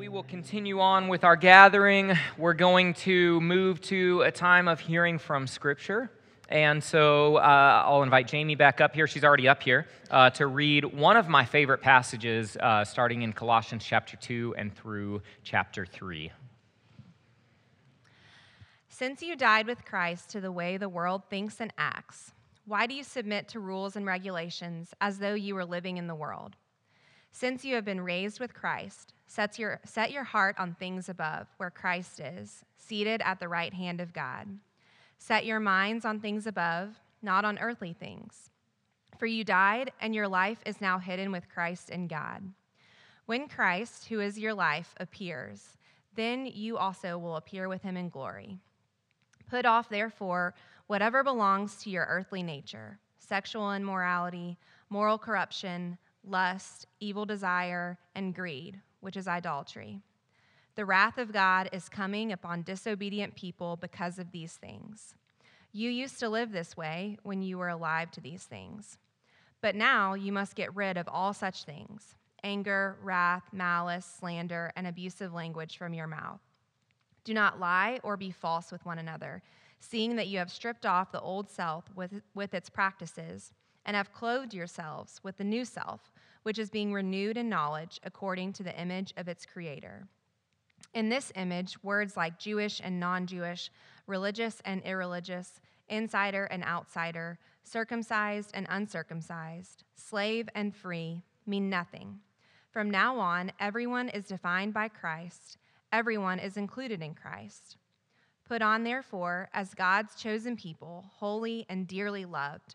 we will continue on with our gathering. We're going to move to a time of hearing from Scripture. And so uh, I'll invite Jamie back up here. She's already up here uh, to read one of my favorite passages, uh, starting in Colossians chapter 2 and through chapter 3. Since you died with Christ to the way the world thinks and acts, why do you submit to rules and regulations as though you were living in the world? Since you have been raised with Christ, set your, set your heart on things above, where Christ is, seated at the right hand of God. Set your minds on things above, not on earthly things. For you died, and your life is now hidden with Christ in God. When Christ, who is your life, appears, then you also will appear with him in glory. Put off, therefore, whatever belongs to your earthly nature sexual immorality, moral corruption lust, evil desire, and greed, which is idolatry. The wrath of God is coming upon disobedient people because of these things. You used to live this way when you were alive to these things. But now you must get rid of all such things anger, wrath, malice, slander, and abusive language from your mouth. Do not lie or be false with one another, seeing that you have stripped off the old self with, with its practices and have clothed yourselves with the new self, which is being renewed in knowledge according to the image of its creator. In this image, words like Jewish and non Jewish, religious and irreligious, insider and outsider, circumcised and uncircumcised, slave and free mean nothing. From now on, everyone is defined by Christ, everyone is included in Christ. Put on, therefore, as God's chosen people, holy and dearly loved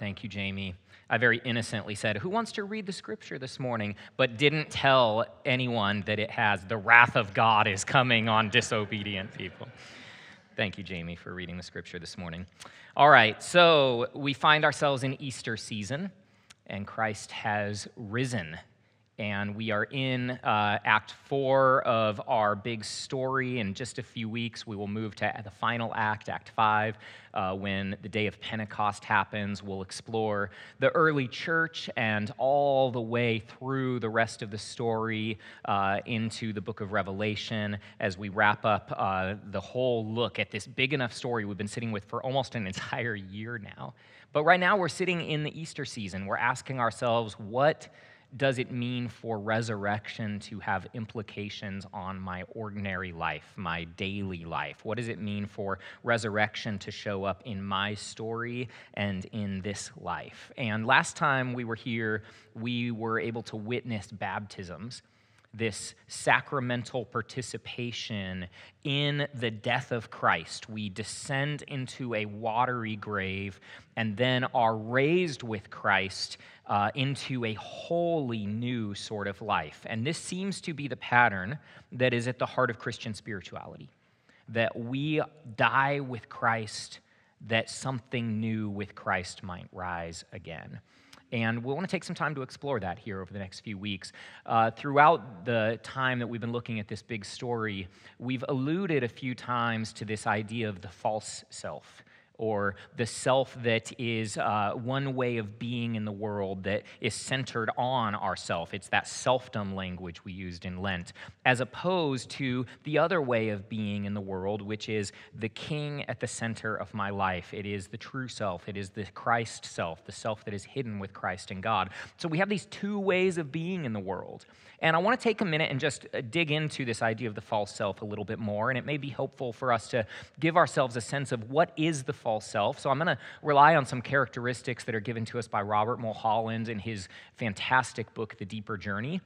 Thank you, Jamie. I very innocently said, Who wants to read the scripture this morning? but didn't tell anyone that it has the wrath of God is coming on disobedient people. Thank you, Jamie, for reading the scripture this morning. All right, so we find ourselves in Easter season, and Christ has risen and we are in uh, Act Four of our big story. In just a few weeks, we will move to the final act, Act Five, uh, when the day of Pentecost happens. We'll explore the early church and all the way through the rest of the story uh, into the book of Revelation as we wrap up uh, the whole look at this big enough story we've been sitting with for almost an entire year now. But right now, we're sitting in the Easter season. We're asking ourselves, what does it mean for resurrection to have implications on my ordinary life, my daily life? What does it mean for resurrection to show up in my story and in this life? And last time we were here, we were able to witness baptisms this sacramental participation in the death of Christ. We descend into a watery grave and then are raised with Christ uh, into a wholly new sort of life. And this seems to be the pattern that is at the heart of Christian spirituality that we die with Christ, that something new with Christ might rise again. And we'll want to take some time to explore that here over the next few weeks. Uh, throughout the time that we've been looking at this big story, we've alluded a few times to this idea of the false self or the self that is uh, one way of being in the world that is centered on ourself. It's that selfdom language we used in Lent, as opposed to the other way of being in the world, which is the king at the center of my life. It is the true self, it is the Christ self, the self that is hidden with Christ and God. So we have these two ways of being in the world. And I want to take a minute and just uh, dig into this idea of the false self a little bit more. And it may be helpful for us to give ourselves a sense of what is the false self. So I'm going to rely on some characteristics that are given to us by Robert Mulholland in his fantastic book, The Deeper Journey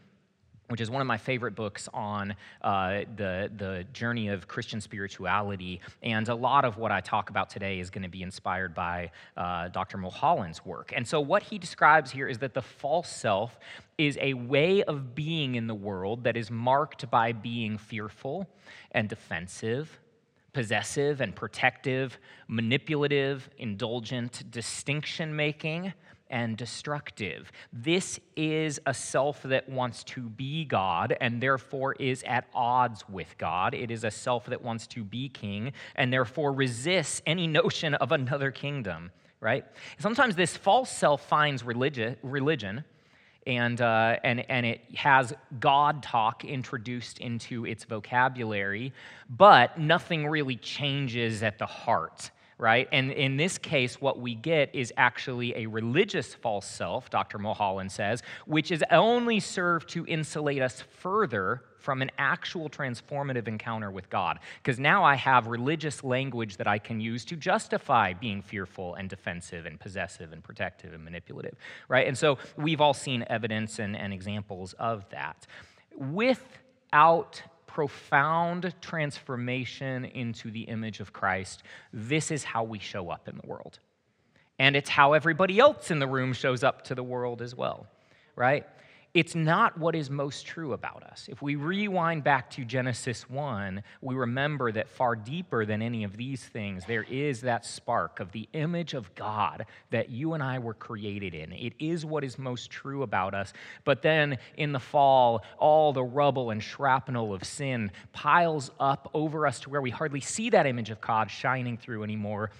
which is one of my favorite books on uh, the, the journey of Christian spirituality. And a lot of what I talk about today is going to be inspired by uh, Dr. Mulholland's work. And so, what he describes here is that the false self is a way of being in the world that is marked by being fearful and defensive possessive and protective, manipulative, indulgent, distinction making, and destructive. This is a self that wants to be God and therefore is at odds with God. It is a self that wants to be king and therefore resists any notion of another kingdom, right? Sometimes this false self finds religion, and, uh, and, and it has God talk introduced into its vocabulary, but nothing really changes at the heart right? And in this case, what we get is actually a religious false self, Dr. Mulholland says, which is only served to insulate us further from an actual transformative encounter with God. Because now I have religious language that I can use to justify being fearful and defensive and possessive and protective and manipulative, right? And so we've all seen evidence and, and examples of that. Without profound transformation into the image of Christ, this is how we show up in the world. And it's how everybody else in the room shows up to the world as well, right? It's not what is most true about us. If we rewind back to Genesis 1, we remember that far deeper than any of these things, there is that spark of the image of God that you and I were created in. It is what is most true about us. But then in the fall, all the rubble and shrapnel of sin piles up over us to where we hardly see that image of God shining through anymore.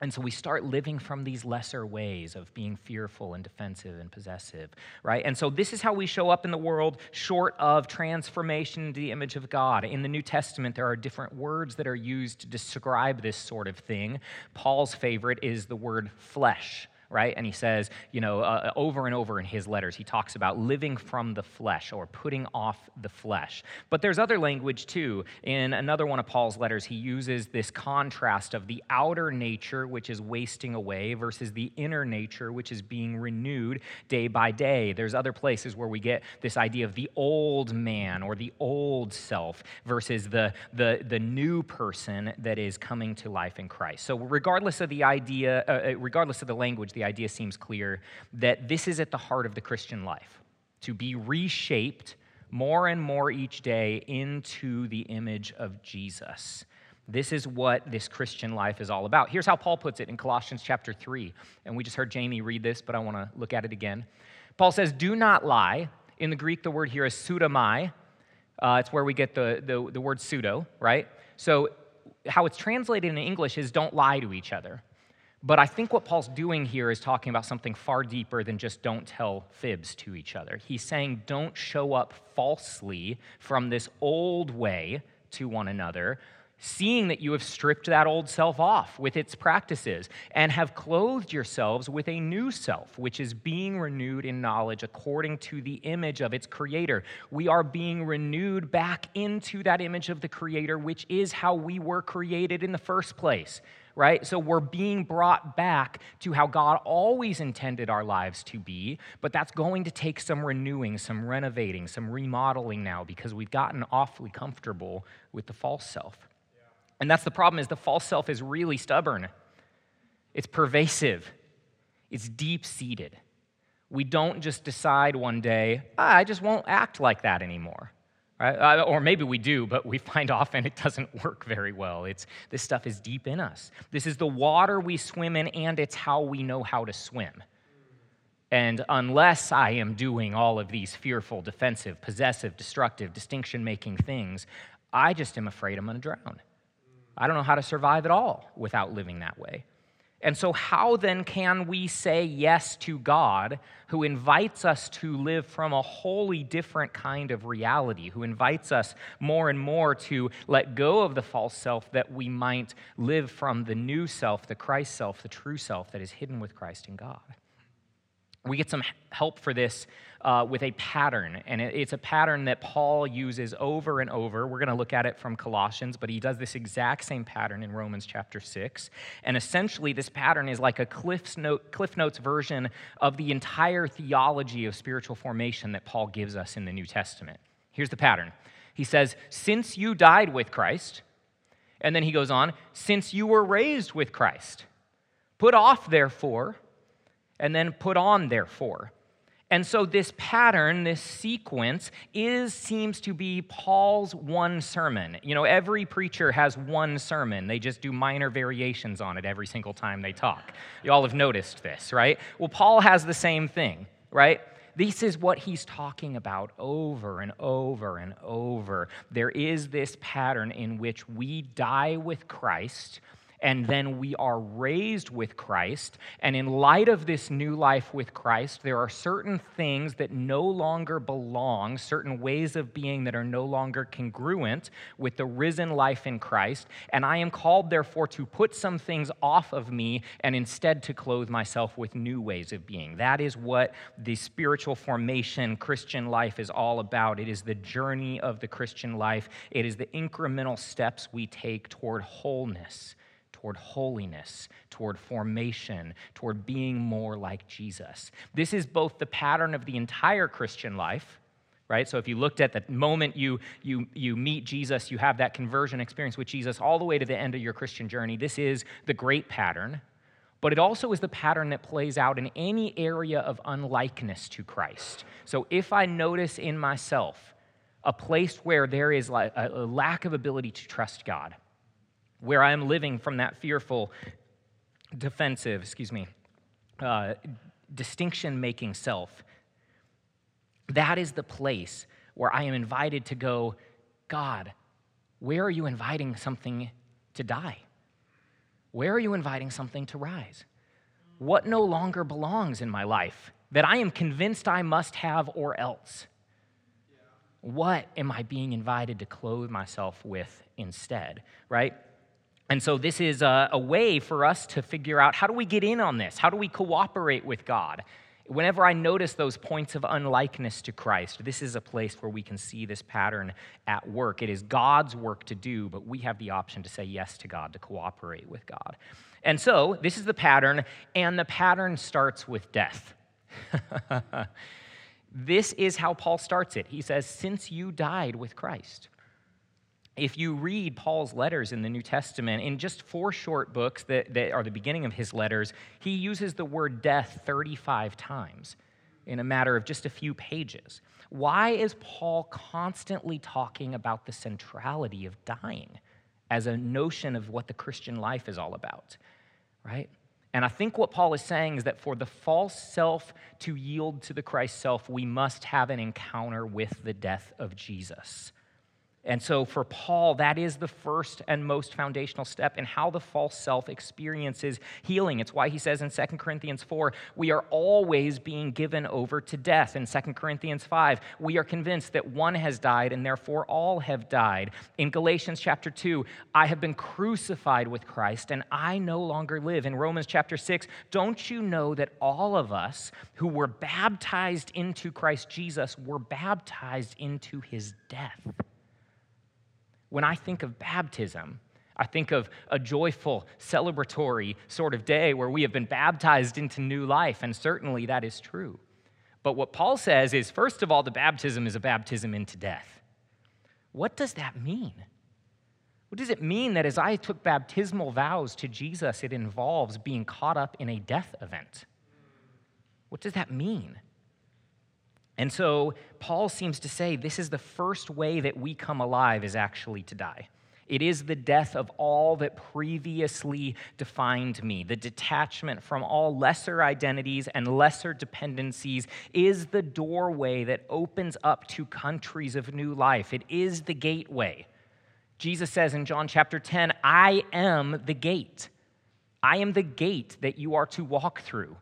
And so we start living from these lesser ways of being fearful and defensive and possessive, right? And so this is how we show up in the world, short of transformation into the image of God. In the New Testament, there are different words that are used to describe this sort of thing. Paul's favorite is the word flesh right? And he says, you know, uh, over and over in his letters, he talks about living from the flesh or putting off the flesh. But there's other language too. In another one of Paul's letters, he uses this contrast of the outer nature, which is wasting away, versus the inner nature, which is being renewed day by day. There's other places where we get this idea of the old man or the old self versus the, the, the new person that is coming to life in Christ. So, regardless of the idea, uh, uh regardless of the language, the idea seems clear that this is at the heart of the Christian life to be reshaped more and more each day into the image of Jesus. This is what this Christian life is all about. Here's how Paul puts it in Colossians chapter 3. And we just heard Jamie read this, but I want to look at it again. Paul says, Do not lie. In the Greek, the word here is pseudomai. Uh, it's where we get the, the, the word pseudo, right? So, how it's translated in English is don't lie to each other. But I think what Paul's doing here is talking about something far deeper than just don't tell fibs to each other. He's saying don't show up falsely from this old way to one another, seeing that you have stripped that old self off with its practices and have clothed yourselves with a new self, which is being renewed in knowledge according to the image of its creator. We are being renewed back into that image of the creator, which is how we were created in the first place right? So we're being brought back to how God always intended our lives to be, but that's going to take some renewing, some renovating, some remodeling now because we've gotten awfully comfortable with the false self. Yeah. And that's the problem is the false self is really stubborn. It's pervasive. It's deep-seated. We don't just decide one day, ah, I just won't act like that anymore. Right? Or maybe we do, but we find often it doesn't work very well. It's, this stuff is deep in us. This is the water we swim in, and it's how we know how to swim. And unless I am doing all of these fearful, defensive, possessive, destructive, distinction making things, I just am afraid I'm going to drown. I don't know how to survive at all without living that way. And so, how then can we say yes to God who invites us to live from a wholly different kind of reality, who invites us more and more to let go of the false self that we might live from the new self, the Christ self, the true self that is hidden with Christ in God? We get some help for this uh, with a pattern, and it's a pattern that Paul uses over and over. We're going to look at it from Colossians, but he does this exact same pattern in Romans chapter 6. And essentially, this pattern is like a Cliff's Note, Cliff Notes version of the entire theology of spiritual formation that Paul gives us in the New Testament. Here's the pattern He says, Since you died with Christ, and then he goes on, Since you were raised with Christ, put off, therefore, and then put on, therefore. And so this pattern, this sequence, is seems to be Paul's one sermon. You know, every preacher has one sermon. They just do minor variations on it every single time they talk. You all have noticed this, right? Well, Paul has the same thing, right? This is what he's talking about over and over and over. There is this pattern in which we die with Christ and then we are raised with Christ. And in light of this new life with Christ, there are certain things that no longer belong, certain ways of being that are no longer congruent with the risen life in Christ. And I am called, therefore, to put some things off of me and instead to clothe myself with new ways of being. That is what the spiritual formation Christian life is all about. It is the journey of the Christian life, it is the incremental steps we take toward wholeness toward holiness, toward formation, toward being more like Jesus. This is both the pattern of the entire Christian life, right? So if you looked at the moment you, you, you meet Jesus, you have that conversion experience with Jesus all the way to the end of your Christian journey. This is the great pattern. But it also is the pattern that plays out in any area of unlikeness to Christ. So if I notice in myself a place where there is a lack of ability to trust God, where I am living from that fearful, defensive, excuse me, uh, distinction making self, that is the place where I am invited to go, God, where are you inviting something to die? Where are you inviting something to rise? What no longer belongs in my life that I am convinced I must have or else? What am I being invited to clothe myself with instead, right? And so, this is a, a, way for us to figure out how do we get in on this? How do we cooperate with God? Whenever I notice those points of unlikeness to Christ, this is a place where we can see this pattern at work. It is God's work to do, but we have the option to say yes to God, to cooperate with God. And so, this is the pattern, and the pattern starts with death. this is how Paul starts it. He says, Since you died with Christ if you read Paul's letters in the New Testament, in just four short books that, that, are the beginning of his letters, he uses the word death 35 times in a matter of just a few pages. Why is Paul constantly talking about the centrality of dying as a notion of what the Christian life is all about? Right? And I think what Paul is saying is that for the false self to yield to the Christ self, we must have an encounter with the death of Jesus. And so, for Paul, that is the first and most foundational step in how the false self experiences healing. It's why he says in 2 Corinthians 4, we are always being given over to death. In 2 Corinthians 5, we are convinced that one has died and therefore all have died. In Galatians chapter 2, I have been crucified with Christ and I no longer live. In Romans chapter 6, don't you know that all of us who were baptized into Christ Jesus were baptized into his death? When I think of baptism, I think of a joyful, celebratory sort of day where we have been baptized into new life, and certainly that is true. But what Paul says is first of all, the baptism is a baptism into death. What does that mean? What does it mean that as I took baptismal vows to Jesus, it involves being caught up in a death event? What does that mean? And so Paul seems to say this is the first way that we come alive is actually to die. It is the death of all that previously defined me. The detachment from all lesser identities and lesser dependencies is the doorway that opens up to countries of new life. It is the gateway. Jesus says in John chapter 10, I am the gate. I am the gate that you are to walk through.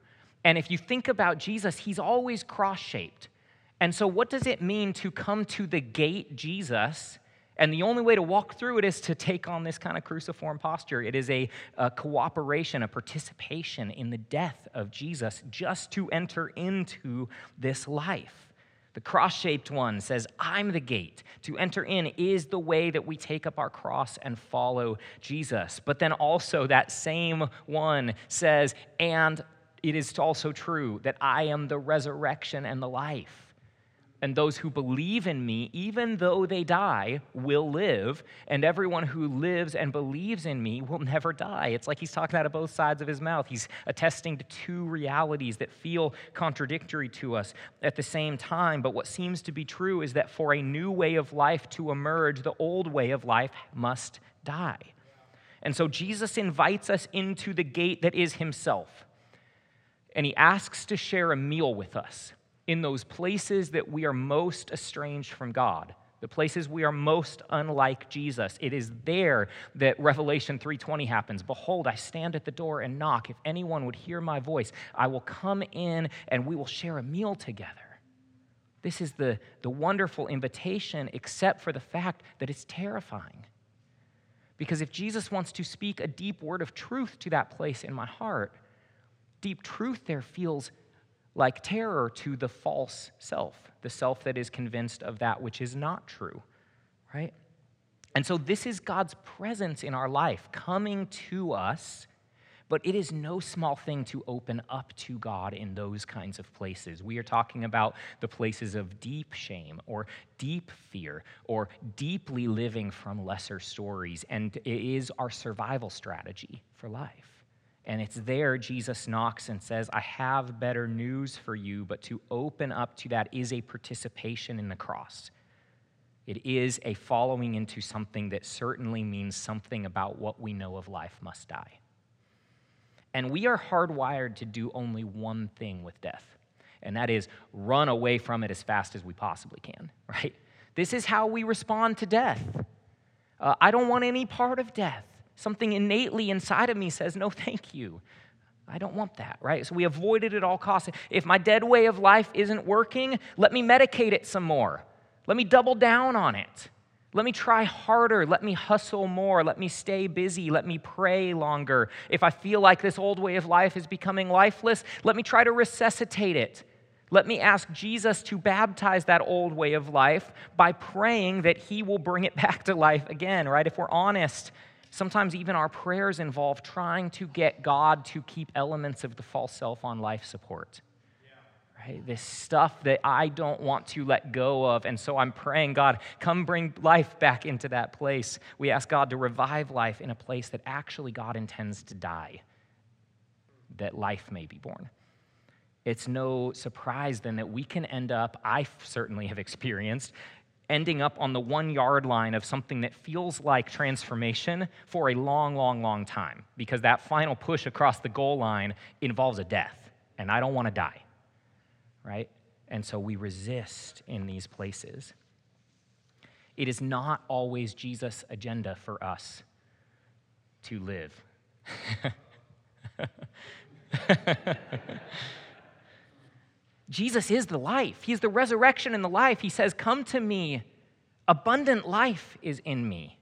And if you think about Jesus, he's always cross shaped. And so, what does it mean to come to the gate, Jesus? And the only way to walk through it is to take on this kind of cruciform posture. It is a, a, cooperation, a participation in the death of Jesus just to enter into this life. The cross shaped one says, I'm the gate. To enter in is the way that we take up our cross and follow Jesus. But then also, that same one says, and it is also true that I am the resurrection and the life and those who believe in me, even though they die, will live, and everyone who lives and believes in me will never die. It's like he's talking out of both sides of his mouth. He's attesting to two realities that feel contradictory to us at the same time. But what seems to be true is that for a new way of life to emerge, the old way of life must die. And so Jesus invites us into the gate that is himself, and he asks to share a meal with us in those places that we are most estranged from God, the places we are most unlike Jesus. It is there that Revelation 3:20 happens. Behold, I stand at the door and knock. If anyone would hear my voice, I will come in and we will share a meal together. This is the, the wonderful invitation, except for the fact that it's terrifying. Because if Jesus wants to speak a deep word of truth to that place in my heart, deep truth there feels like terror to the false self, the self that is convinced of that which is not true, right? And so this is God's presence in our life coming to us, but it is no small thing to open up to God in those kinds of places. We are talking about the places of deep shame or deep fear or deeply living from lesser stories, and it is our survival strategy for life. And it's there Jesus knocks and says, I have better news for you, but to open up to that is a participation in the cross. It is a following into something that certainly means something about what we know of life must die. And we are hardwired to do only one thing with death, and that is run away from it as fast as we possibly can, right? This is how we respond to death. Uh, I don't want any part of death. Something innately inside of me says, no, thank you. I don't want that, right? So we avoid it at all costs. If my dead way of life isn't working, let me medicate it some more. Let me double down on it. Let me try harder. Let me hustle more. Let me stay busy. Let me pray longer. If I feel like this old way of life is becoming lifeless, let me try to resuscitate it. Let me ask Jesus to baptize that old way of life by praying that he will bring it back to life again, right? If we're honest, Sometimes even our prayers involve trying to get God to keep elements of the false self on life support. Right? This stuff that I don't want to let go of. And so I'm praying, God, come bring life back into that place. We ask God to revive life in a place that actually God intends to die, that life may be born it's no surprise then that we can end up, I certainly have experienced, ending up on the one yard line of something that feels like transformation for a long, long, long time because that final push across the goal line involves a death, and I don't want to die, right? And so we resist in these places. It is not always Jesus' agenda for us to live. Jesus is the life. He's the resurrection and the life. He says, Come to me. Abundant life is in me.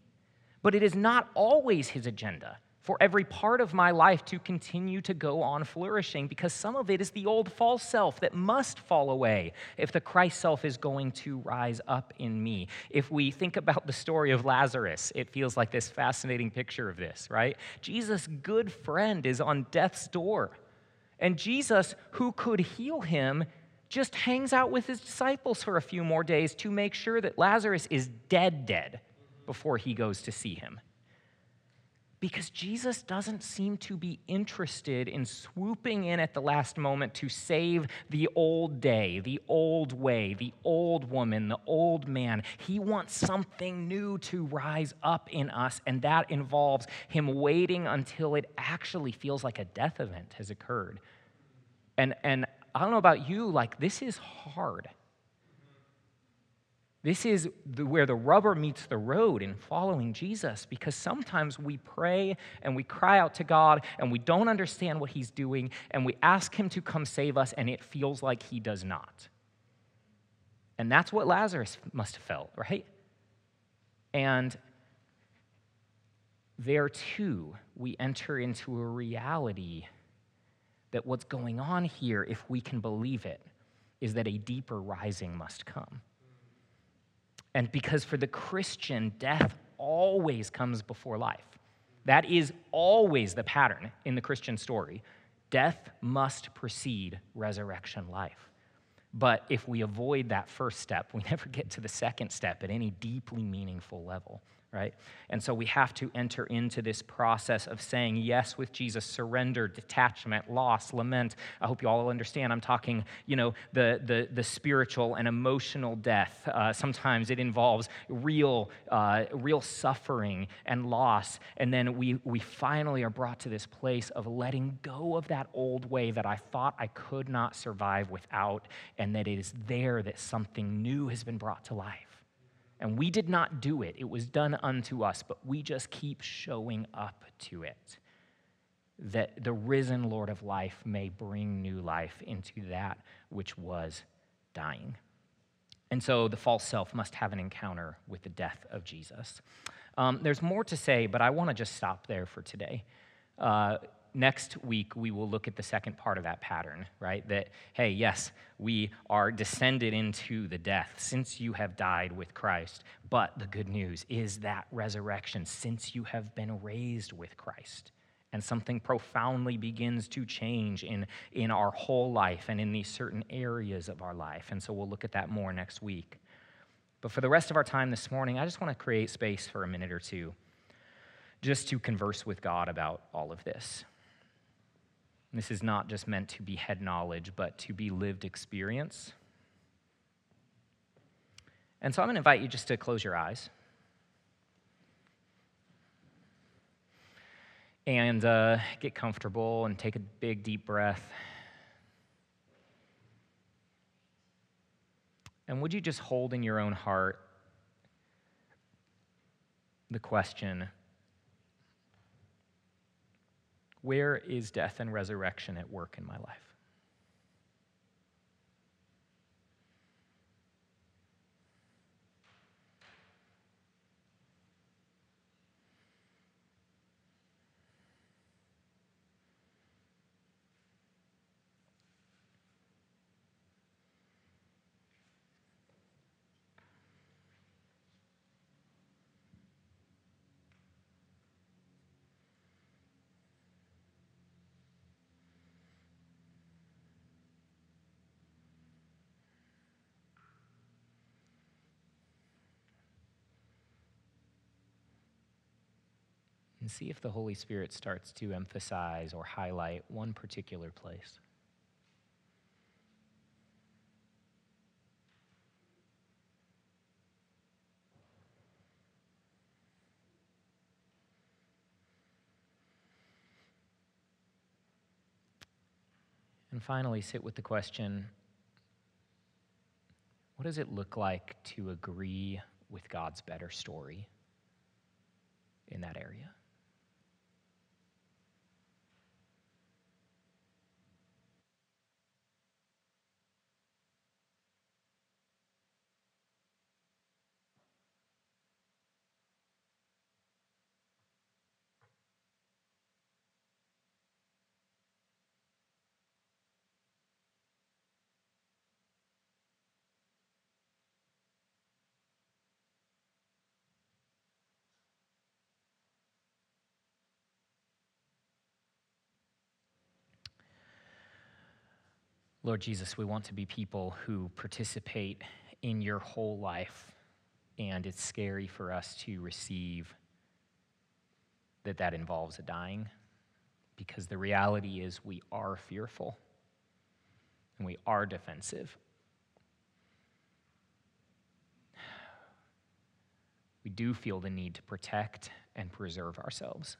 But it is not always his agenda for every part of my life to continue to go on flourishing because some of it is the old false self that must fall away if the Christ self is going to rise up in me. If we think about the story of Lazarus, it feels like this fascinating picture of this, right? Jesus' good friend is on death's door. And Jesus, who could heal him, just hangs out with his disciples for a few more days to make sure that Lazarus is dead, dead before he goes to see him. Because Jesus doesn't seem to be interested in swooping in at the last moment to save the old day, the old way, the old woman, the old man. He wants something new to rise up in us, and that involves him waiting until it actually feels like a death event has occurred. And, and I don't know about you, like, this is hard. This is the, where the rubber meets the road in following Jesus because sometimes we pray and we cry out to God and we don't understand what He's doing and we ask Him to come save us and it feels like He does not. And that's what Lazarus must have felt, right? And there too, we enter into a reality that what's going on here, if we can believe it, is that a deeper rising must come. And because for the Christian, death always comes before life. That is always the pattern in the Christian story. Death must precede resurrection life. But if we avoid that first step, we never get to the second step at any deeply meaningful level right? And so we have to enter into this process of saying yes with Jesus, surrender, detachment, loss, lament. I hope you all understand. I'm talking, you know, the, the, the spiritual and emotional death. Uh, sometimes it involves real, uh, real suffering and loss. And then we, we finally are brought to this place of letting go of that old way that I thought I could not survive without, and that it is there that something new has been brought to life. And we did not do it, it was done unto us, but we just keep showing up to it. That the risen Lord of life may bring new life into that which was dying. And so the false self must have an encounter with the death of Jesus. Um, there's more to say, but I want to just stop there for today. Uh, next week, we will look at the second part of that pattern, right? That, hey, yes, we are descended into the death since you have died with Christ. But the good news is that resurrection since you have been raised with Christ. And something profoundly begins to change in, in our whole life and in these certain areas of our life. And so we'll look at that more next week. But for the rest of our time this morning, I just want to create space for a minute or two just to converse with God about all of this. This is not just meant to be head knowledge, but to be lived experience. And so I'm going to invite you just to close your eyes. And uh, get comfortable and take a big, deep breath. And would you just hold in your own heart the question where is death and resurrection at work in my life? And see if the Holy Spirit starts to emphasize or highlight one particular place. And finally, sit with the question what does it look like to agree with God's better story in that area? Lord Jesus, we want to be people who participate in your whole life, and it's scary for us to receive that that involves a dying because the reality is we are fearful and we are defensive. We do feel the need to protect and preserve ourselves.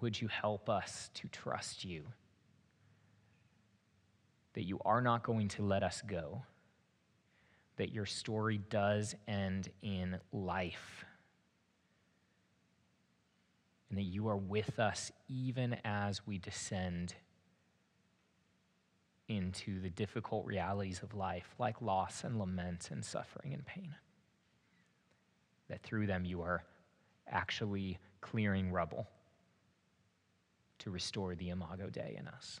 Would you help us to trust you? That you are not going to let us go, that your story does end in life. And that you are with us even as we descend into the difficult realities of life, like loss and lament and suffering and pain. That through them you are actually clearing rubble to restore the Imago Dei in us.